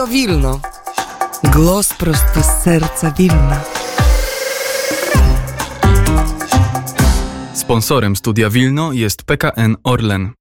Studio Wilno. Głos prosto z serca Wilna. Sponsorem Studia Wilno jest PKN Orlen.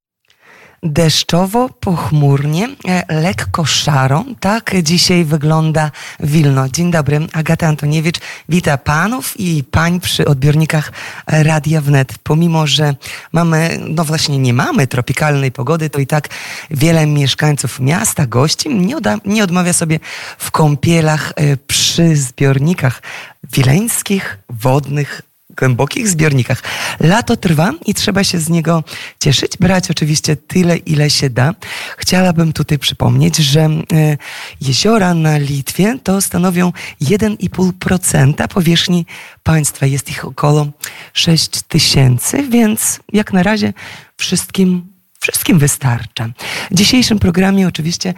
Deszczowo, pochmurnie, e, lekko szaro. Tak dzisiaj wygląda Wilno. Dzień dobry, Agata Antoniewicz. Wita panów i pań przy odbiornikach Radia Wnet. Pomimo, że mamy, no właśnie nie mamy tropikalnej pogody, to i tak wiele mieszkańców miasta, gości nie, nie odmawia sobie w kąpielach e, przy zbiornikach wileńskich, wodnych, głębokich zbiornikach. Lato trwa i trzeba się z niego cieszyć, brać oczywiście tyle, ile się da. Chciałabym tutaj przypomnieć, że e, jeziora na Litwie to stanowią 1,5% powierzchni państwa. Jest ich około 6 tysięcy, więc jak na razie wszystkim Wszystkim wystarcza. W dzisiejszym programie oczywiście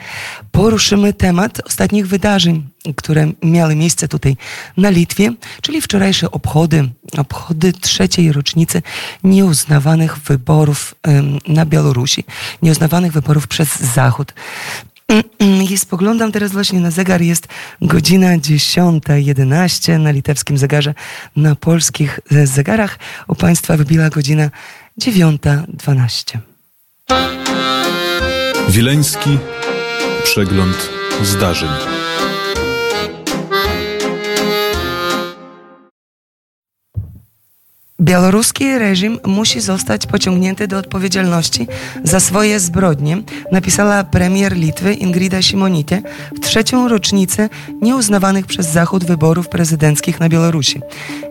poruszymy temat ostatnich wydarzeń, które miały miejsce tutaj na Litwie, czyli wczorajsze obchody, obchody trzeciej rocznicy nieuznawanych wyborów na Białorusi, nieuznawanych wyborów przez Zachód. I spoglądam teraz właśnie na zegar, jest godzina 10.11 na litewskim zegarze, na polskich zegarach u Państwa wybiła godzina 9.12. Wileński przegląd zdarzeń. Białoruski reżim musi zostać pociągnięty do odpowiedzialności za swoje zbrodnie, napisała premier Litwy Ingrida Simonite w trzecią rocznicę nieuznawanych przez Zachód wyborów prezydenckich na Białorusi.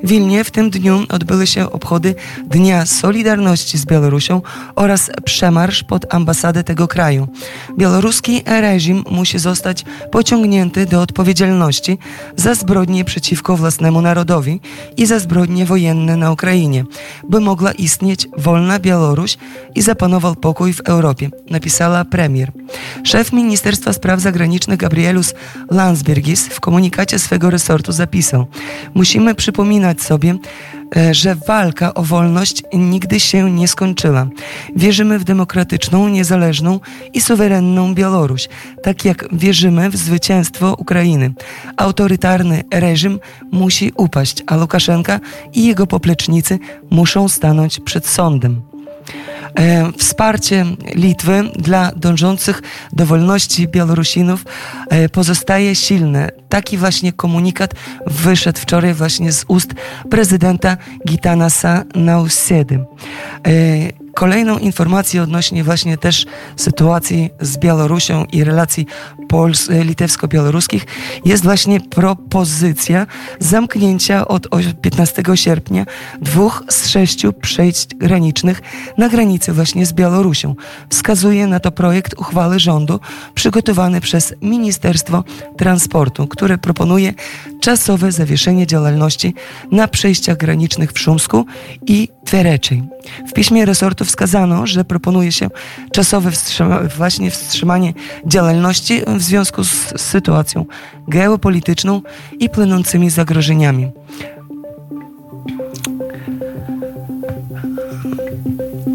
W Wilnie w tym dniu odbyły się obchody Dnia Solidarności z Białorusią oraz przemarsz pod ambasadę tego kraju. Białoruski reżim musi zostać pociągnięty do odpowiedzialności za zbrodnie przeciwko własnemu narodowi i za zbrodnie wojenne na Ukrainie. Ukrainie, by mogła istnieć wolna Białoruś i zapanował pokój w Europie, napisała premier. Szef Ministerstwa Spraw Zagranicznych Gabrielus Landsbergis w komunikacie swego resortu zapisał: Musimy przypominać sobie, że walka o wolność nigdy się nie skończyła. Wierzymy w demokratyczną, niezależną i suwerenną Białoruś, tak jak wierzymy w zwycięstwo Ukrainy. Autorytarny reżim musi upaść, a Łukaszenka i jego poplecznicy muszą stanąć przed sądem. E, wsparcie Litwy dla dążących do wolności Białorusinów e, pozostaje silne. Taki właśnie komunikat wyszedł wczoraj właśnie z ust prezydenta Gitanasa Nausedy. Kolejną informację odnośnie właśnie też sytuacji z Białorusią i relacji litewsko-białoruskich jest właśnie propozycja zamknięcia od 15 sierpnia dwóch z sześciu przejść granicznych na granicy właśnie z Białorusią. Wskazuje na to projekt uchwały rządu przygotowany przez Ministerstwo Transportu, który proponuje czasowe zawieszenie działalności na przejściach granicznych w Szumsku i W piśmie resortu wskazano, że proponuje się czasowe wstrzyma właśnie wstrzymanie działalności w związku z sytuacją geopolityczną i płynącymi zagrożeniami.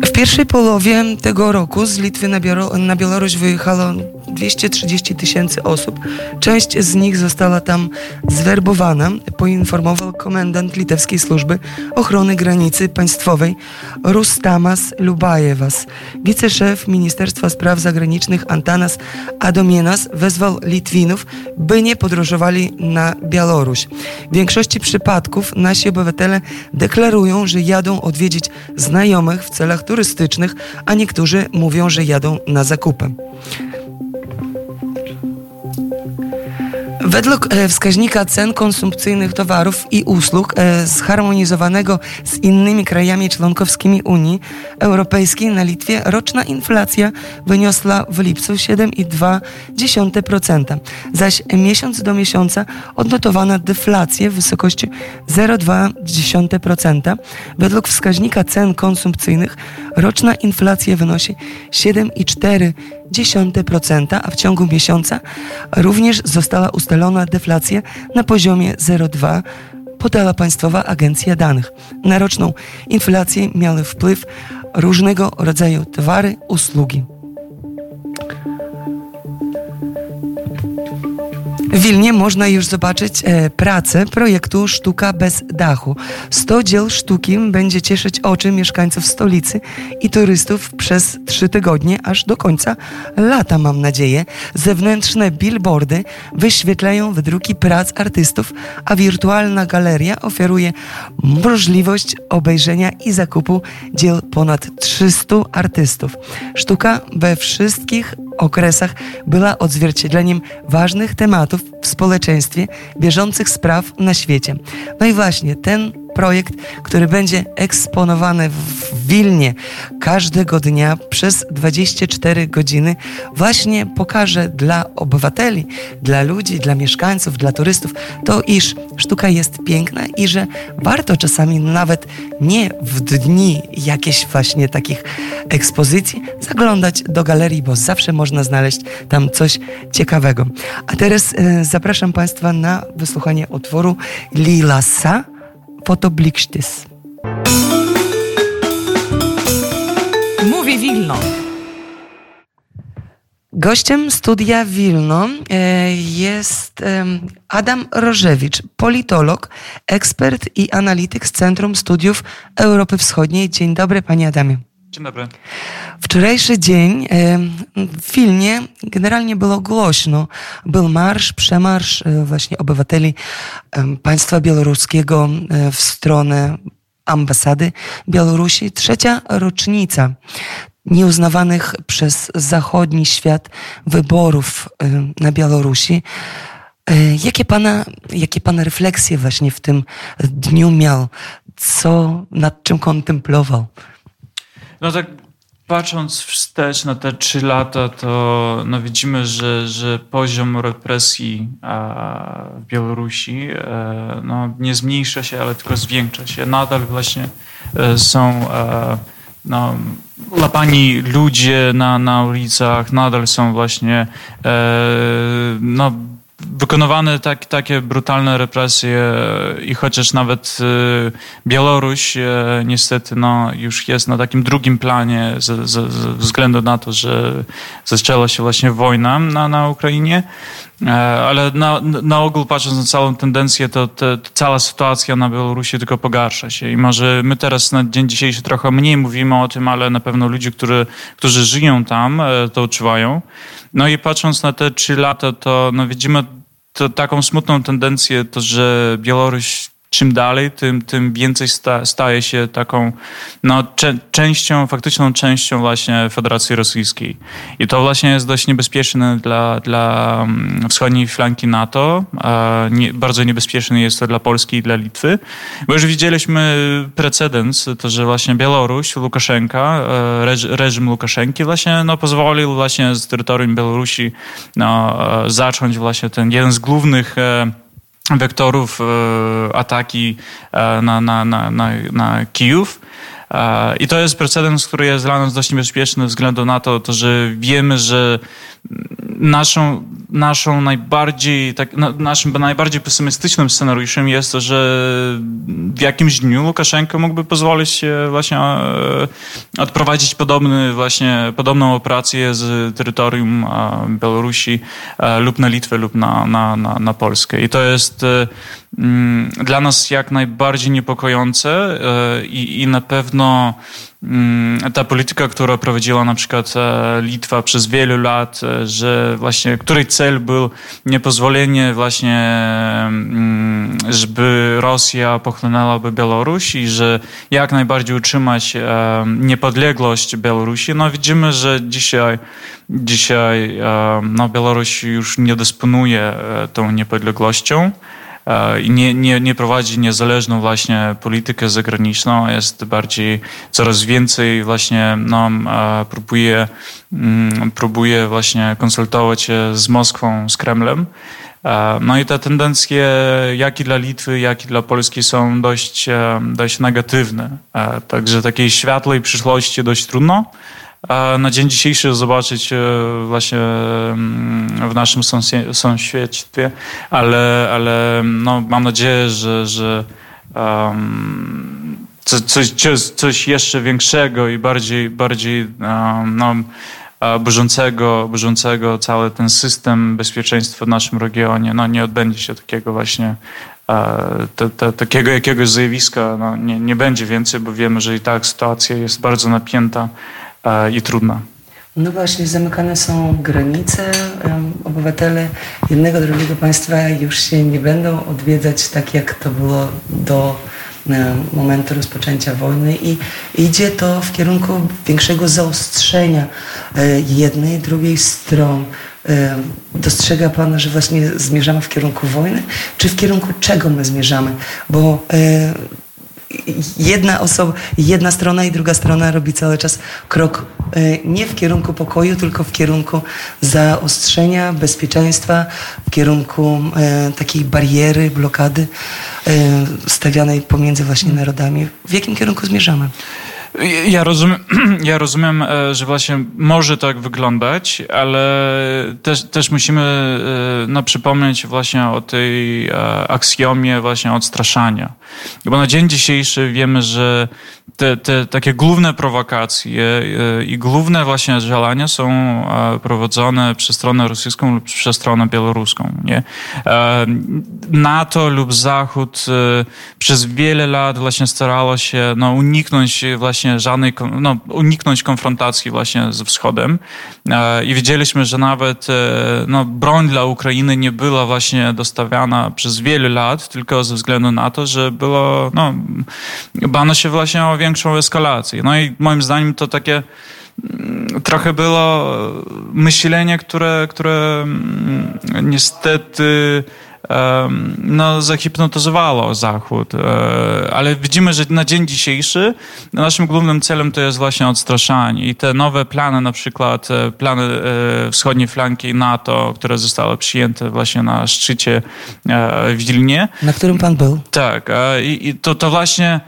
W pierwszej połowie tego roku z Litwy na, na Białoruś wyjechało 230 tysięcy osób. Część z nich została tam zwerbowana, poinformował komendant Litewskiej Służby Ochrony Granicy Państwowej Rustamas Lubajewas. Wiceszef Ministerstwa Spraw Zagranicznych Antanas Adomienas wezwał Litwinów, by nie podróżowali na Białoruś. W większości przypadków nasi obywatele deklarują, że jadą odwiedzić znajomych w celach turystycznych, a niektórzy mówią, że jadą na zakupy. Według e, wskaźnika cen konsumpcyjnych towarów i usług e, zharmonizowanego z innymi krajami członkowskimi Unii Europejskiej na Litwie roczna inflacja wyniosła w lipcu 7,2%, zaś miesiąc do miesiąca odnotowano deflację w wysokości 0,2%. Według wskaźnika cen konsumpcyjnych roczna inflacja wynosi 7,4%. 0,1%, a w ciągu miesiąca również została ustalona deflacja na poziomie 0,2% podała Państwowa Agencja Danych. Na roczną inflację miały wpływ różnego rodzaju towary, usługi. W Wilnie można już zobaczyć e, pracę projektu Sztuka bez dachu. 100 dzieł sztuki będzie cieszyć oczy mieszkańców stolicy i turystów przez trzy tygodnie, aż do końca lata, mam nadzieję. Zewnętrzne billboardy wyświetlają wydruki prac artystów, a wirtualna galeria oferuje możliwość obejrzenia i zakupu dzieł ponad 300 artystów. Sztuka we wszystkich okresach była odzwierciedleniem ważnych tematów w społeczeństwie, bieżących spraw na świecie. No i właśnie ten projekt, który będzie eksponowany w Wilnie każdego dnia przez 24 godziny, właśnie pokaże dla obywateli, dla ludzi, dla mieszkańców, dla turystów to, iż sztuka jest piękna i że warto czasami nawet nie w dni jakichś właśnie takich ekspozycji zaglądać do galerii, bo zawsze można znaleźć tam coś ciekawego. A teraz e, zapraszam Państwa na wysłuchanie utworu Lilasa Fotobliksztys. Mówi Wilno. Gościem studia Wilno e, jest Adam Rożewicz, politolog, ekspert i analityk z Centrum Studiów Europy Wschodniej. Dzień dobry, panie Adamie. Dzień dobry. Wczorajszy dzień w Wilnie generalnie było głośno. Był marsz, przemarsz e, właśnie obywateli państwa białoruskiego e, w stronę ambasady Białorusi. Trzecia rocznica nieuznawanych przez zachodni świat wyborów e, na Białorusi. Jakie pana, jakie pana refleksje właśnie w tym dniu miał? Co, nad czym kontemplował? No tak patrząc wstecz na te trzy lata, to no widzimy, że, że poziom represji w Białorusi e, no, nie zmniejsza się, ale tylko zwiększa się. Nadal właśnie e, są e, no, lapani ludzie na, na ulicach, nadal są właśnie no, wykonywane tak, takie brutalne represje i chociaż nawet y, Białoruś y, niestety no, już jest na takim drugim planie ze, ze, ze względu na to, że zaczęła się właśnie wojna na, na Ukrainie, e, ale na, na ogół patrząc na całą tendencję, to, to, cała sytuacja na Białorusi tylko pogarsza się i może my teraz na dzień dzisiejszy trochę mniej mówimy o tym, ale na pewno ludzie, którzy, którzy żyją tam, e, to odczuwają. No i patrząc na te trzy lata, to no widzimy to taką smutną tendencję, to że Białoruś czym dalej, tym, tym więcej sta, staje się taką no, cze, częścią, faktyczną częścią właśnie Federacji Rosyjskiej. I to właśnie jest dość niebezpieczne dla, dla mm, wschodniej flanki NATO. Nie, bardzo niebezpieczne jest to dla Polski i dla Litwy, bo już widzieliśmy precedens, to że właśnie Białoruś, Łukaszenka, e, reż, reżim Łukaszenki właśnie no, pozwolił właśnie z terytorium Białorusi no, e, zacząć właśnie ten jeden z głównych e, wektorów e, ataki e, na, na, na, na, na Kijów. E, I to jest precedens, który jest dla nas dość niebezpieczny względu na to, to że wiemy, że naszą, naszą najbardziej, tak, naszym najbardziej pesymistycznym scenariuszem jest to, że w jakimś dniu Łukaszenko mógłby pozwolić właśnie odprowadzić podobny, właśnie, podobną operację z terytorium Białorusi lub na Litwę lub na, na, na, na Polskę. I to jest mm, dla nas jak najbardziej niepokojące i, i na pewno ta polityka, którą prowadziła na przykład e, Litwa przez wiele lat, e, że właśnie, której cel był niepozwolenie właśnie, mm, żeby Rosja pochłonęłaby Białoruś i że jak najbardziej utrzymać e, niepodległość Białorusi. No widzimy, że dzisiaj, dzisiaj no, Białoruś już nie dysponuje tą niepodległością. E, i nie, nie, nie prowadzi niezależną właśnie politykę zagraniczną, jest bardziej coraz więcej właśnie no, e, próbuje, mm, próbuje właśnie konsultować się z Moskwą, z Kremlem. E, no i te tendencje, jak i dla Litwy, jak i dla Polski są dość, dość negatywne. Także takiej światłej przyszłości dość trudno na dzień dzisiejszy zobaczyć e, właśnie mm, w naszym sąsiedztwie, ale, ale no, mam nadzieję, że, że um, coś, coś, coś jeszcze większego i bardziej, bardziej um, no, burzącego, burzącego cały ten system bezpieczeństwa w naszym regionie. No nie odbędzie się takiego właśnie te, takiego jakiegoś zjawiska no, nie, nie będzie więcej, bo wiemy, że i tak sytuacja jest bardzo napięta i trudna. No właśnie, zamykane są granice. Obywatele jednego, drugiego państwa już się nie będą odwiedzać tak, jak to było do momentu rozpoczęcia wojny i idzie to w kierunku większego zaostrzenia e, jednej drugiej stron. Dostrzega Pan, że właśnie zmierzamy w kierunku wojny, czy w kierunku czego my zmierzamy? Bo e, jedna osoba, jedna strona i druga strona robi cały czas krok e, nie w kierunku pokoju, tylko w kierunku zaostrzenia bezpieczeństwa, w kierunku e, takiej bariery, blokady e, stawianej pomiędzy właśnie narodami. W jakim kierunku zmierzamy? Ja rozumiem, ja rozumiem, że właśnie może tak wyglądać, ale też, też musimy no, przypomnieć właśnie o tej aksjomie właśnie odstraszania. Bo na dzień dzisiejszy wiemy, że te, te takie główne prowokacje i główne właśnie działania są prowadzone przez stronę rosyjską lub przez stronę białoruską. Nie? NATO lub Zachód przez wiele lat właśnie starało się no, uniknąć właśnie żadnej, no, uniknąć konfrontacji właśnie z Wschodem. E, I wiedzieliśmy, że nawet e, no, broń dla Ukrainy nie była właśnie dostawiana przez wiele lat, tylko ze względu na to, że było, no, bano się właśnie o większą eskalację. No i moim zdaniem to takie mm, trochę było myślenie, które, które mm, niestety no, zahipnotyzowało Zachód. E, ale widzimy, że na dzień dzisiejszy naszym głównym celem to jest właśnie odstraszanie. I te nowe plany, na przykład e, plany e, wschodniej flanki NATO, które zostały przyjęte właśnie na szczycie w Wilnie. Na którym pan był? Tak. I to, to właśnie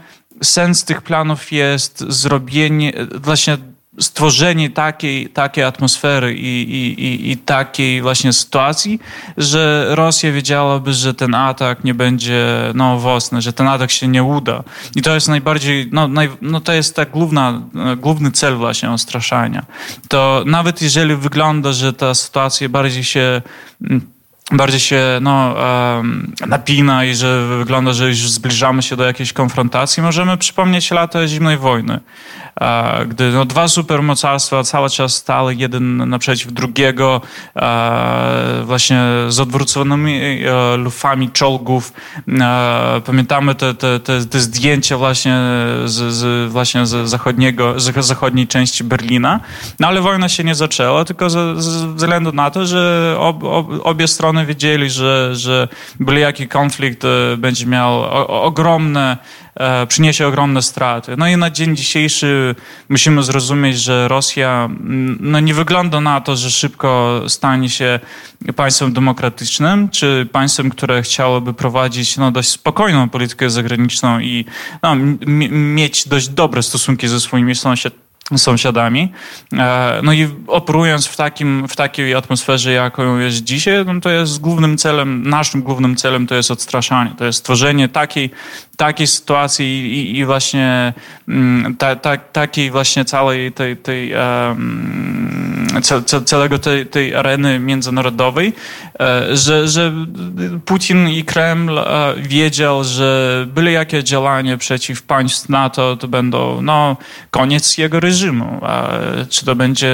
sens tych planów jest zrobienie, właśnie stworzenie takiej, takiej atmosfery i, i, i, i, takiej właśnie sytuacji, że Rosja wiedziałaby, że ten atak nie będzie no, owocny, że ten atak się nie uda. I to jest najbardziej, no, naj, no to jest tak główna, główny cel właśnie ostraszania. To nawet jeżeli wygląda, że ta sytuacja bardziej się bardziej się no, napina i że wygląda, że już zbliżamy się do jakiejś konfrontacji, możemy przypomnieć lata zimnej wojny gdy no, dwa supermocarstwa cały czas stały jeden naprzeciw drugiego, właśnie z odwróconymi e, lufami czołgów. Pamiętamy te, te, te, te zdjęcia właśnie z, z, właśnie z zachodniego, z zachodniej części Berlina. No ale wojna się nie zaczęła, tylko ze, ze względu na to, że ob, ob, obie strony wiedzieli, że, że byle jaki konflikt e, będzie miał ogromne E, przyniesie ogromne straty. No i na dzień dzisiejszy musimy zrozumieć, że Rosja no nie wygląda na to, że szybko stanie się państwem demokratycznym, czy państwem, które chciałoby prowadzić no, dość spokojną politykę zagraniczną i no, mieć dość dobre stosunki ze swoimi sąsiadami sąsiadami. E, no i operując w, takim, w takiej atmosferze, jaką jest dzisiaj, no to jest głównym celem, naszym głównym celem to jest odstraszanie, to jest stworzenie takiej, takiej sytuacji i, i właśnie mm, ta, ta, takiej właśnie całej tej, tej um, całego tej, tej areny międzynarodowej, e, że, że Putin i Kreml e, wiedział, że byle jakie działanie przeciw państw NATO to będą no, koniec jego reżimu. A czy to będzie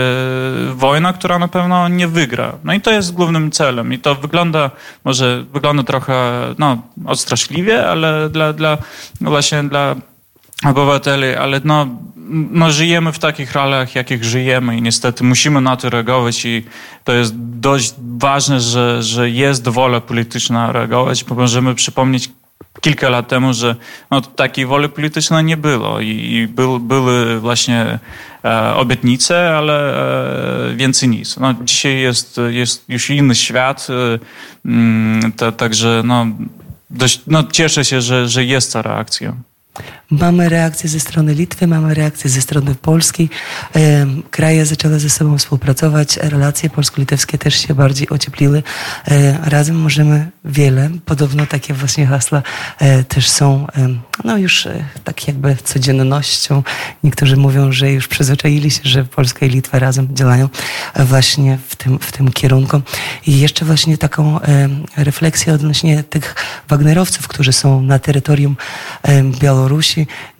wojna, która na pewno nie wygra. No i to jest głównym celem. I to wygląda, może wygląda trochę no, odstraszliwie, ale dla, dla właśnie dla obywateli, ale no, no, żyjemy w takich realiach, jakich żyjemy i niestety musimy na to reagować i to jest dość ważne, że, że jest wola polityczna reagować, bo możemy przypomnieć kilka lat temu, że no, takiej woli politycznej nie było i, i był, były właśnie e, obietnice, ale e, więcej nic. No, dzisiaj jest, jest już inny świat, e, mm, także no, no, cieszę się, że, że jest ta reakcja. Mamy reakcję ze strony Litwy, mamy reakcję ze strony Polski. Kraje zaczęły ze sobą współpracować, relacje polsko-litewskie też się bardziej ociepliły. E, razem możemy wiele. Podobno takie właśnie hasła e, też są no już e, tak jakby codziennością. Niektórzy mówią, że już przyzwyczaili się, że Polska i Litwa razem działają właśnie w tym, w tym kierunku. I jeszcze właśnie taką refleksję odnośnie tych Wagnerowców, którzy są na terytorium e,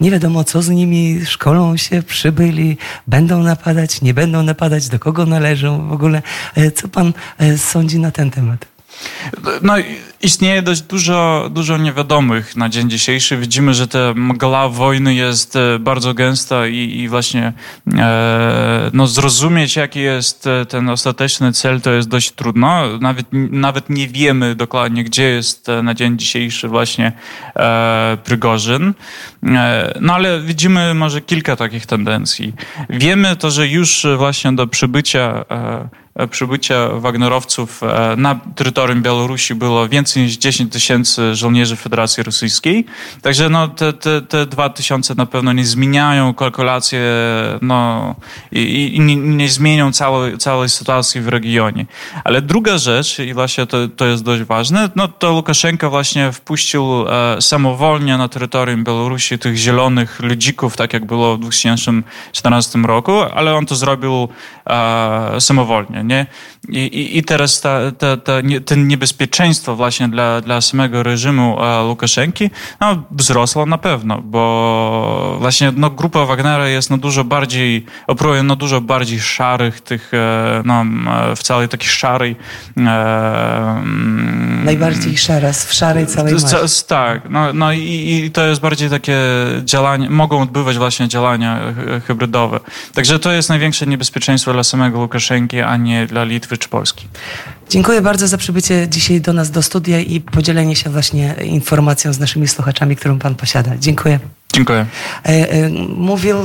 Nie wiadomo, co z nimi, szkolą się, przybyli, będą napadać, nie będą napadać, do kogo należą w ogóle. E, co pan e, sądzi na ten temat? No, istnieje dość dużo, dużo niewiadomych na dzień dzisiejszy. Widzimy, że ta mgła wojny jest e, bardzo gęsta i, i właśnie e, no, zrozumieć, jaki jest e, ten ostateczny cel, to jest dość trudno. Nawet, nawet nie wiemy dokładnie, gdzie jest e, na dzień dzisiejszy właśnie e, Prygorzyn. E, no ale widzimy może kilka takich tendencji. Wiemy to, że już właśnie do przybycia e, przybycia Wagnerowców na terytorium Białorusi było więcej niż 10 tysięcy żołnierzy Federacji Rosyjskiej. Także no, te, te, te 2 tysiące na pewno nie zmieniają kalkulacje no, i, i nie, nie, zmienią całej, całej sytuacji w regionie. Ale druga rzecz, i właśnie to, to jest dość ważne, no to Łukaszenka właśnie wpuścił e, samowolnie na terytorium Białorusi tych zielonych ludzików, tak jak było w 2014 roku, ale on to zrobił e, samowolnie nie? I, i, teraz ta, ta, ta, nie, ten niebezpieczeństwo właśnie dla, dla samego reżimu e, Łukaszenki no, wzrosło na pewno, bo właśnie no, grupa Wagnera jest no, dużo bardziej, operuje no, dużo bardziej szarych tych, e, no, w całej takiej szarej e, Najbardziej szara, w szarej całej masie. Tak, no, no i, i to jest bardziej takie działania, mogą odbywać właśnie działania hybrydowe. Także to jest największe niebezpieczeństwo dla samego Łukaszenki, a nie nie dla Litwy czy Polski. Dziękuję bardzo za przybycie dzisiaj do nas do studia i podzielenie się właśnie informacją z naszymi słuchaczami, którą Pan posiada. Dziękuję. Dziękuję. E, e, mówił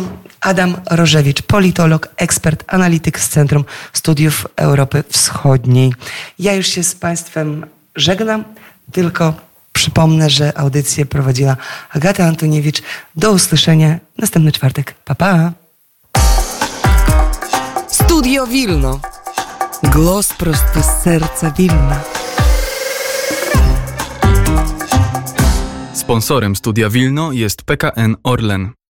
Adam Rożewicz, politolog, ekspert, analityk z Centrum Studiów Europy Wschodniej. Ja już się z Państwem żegnam, tylko przypomnę, że audycję prowadziła Agata Antoniewicz. Do usłyszenia następny czwartek. Pa, pa. Studio Wilno. Głos prosto z serca Wilna. Sponsorem Studia Wilno jest PKN Orlen.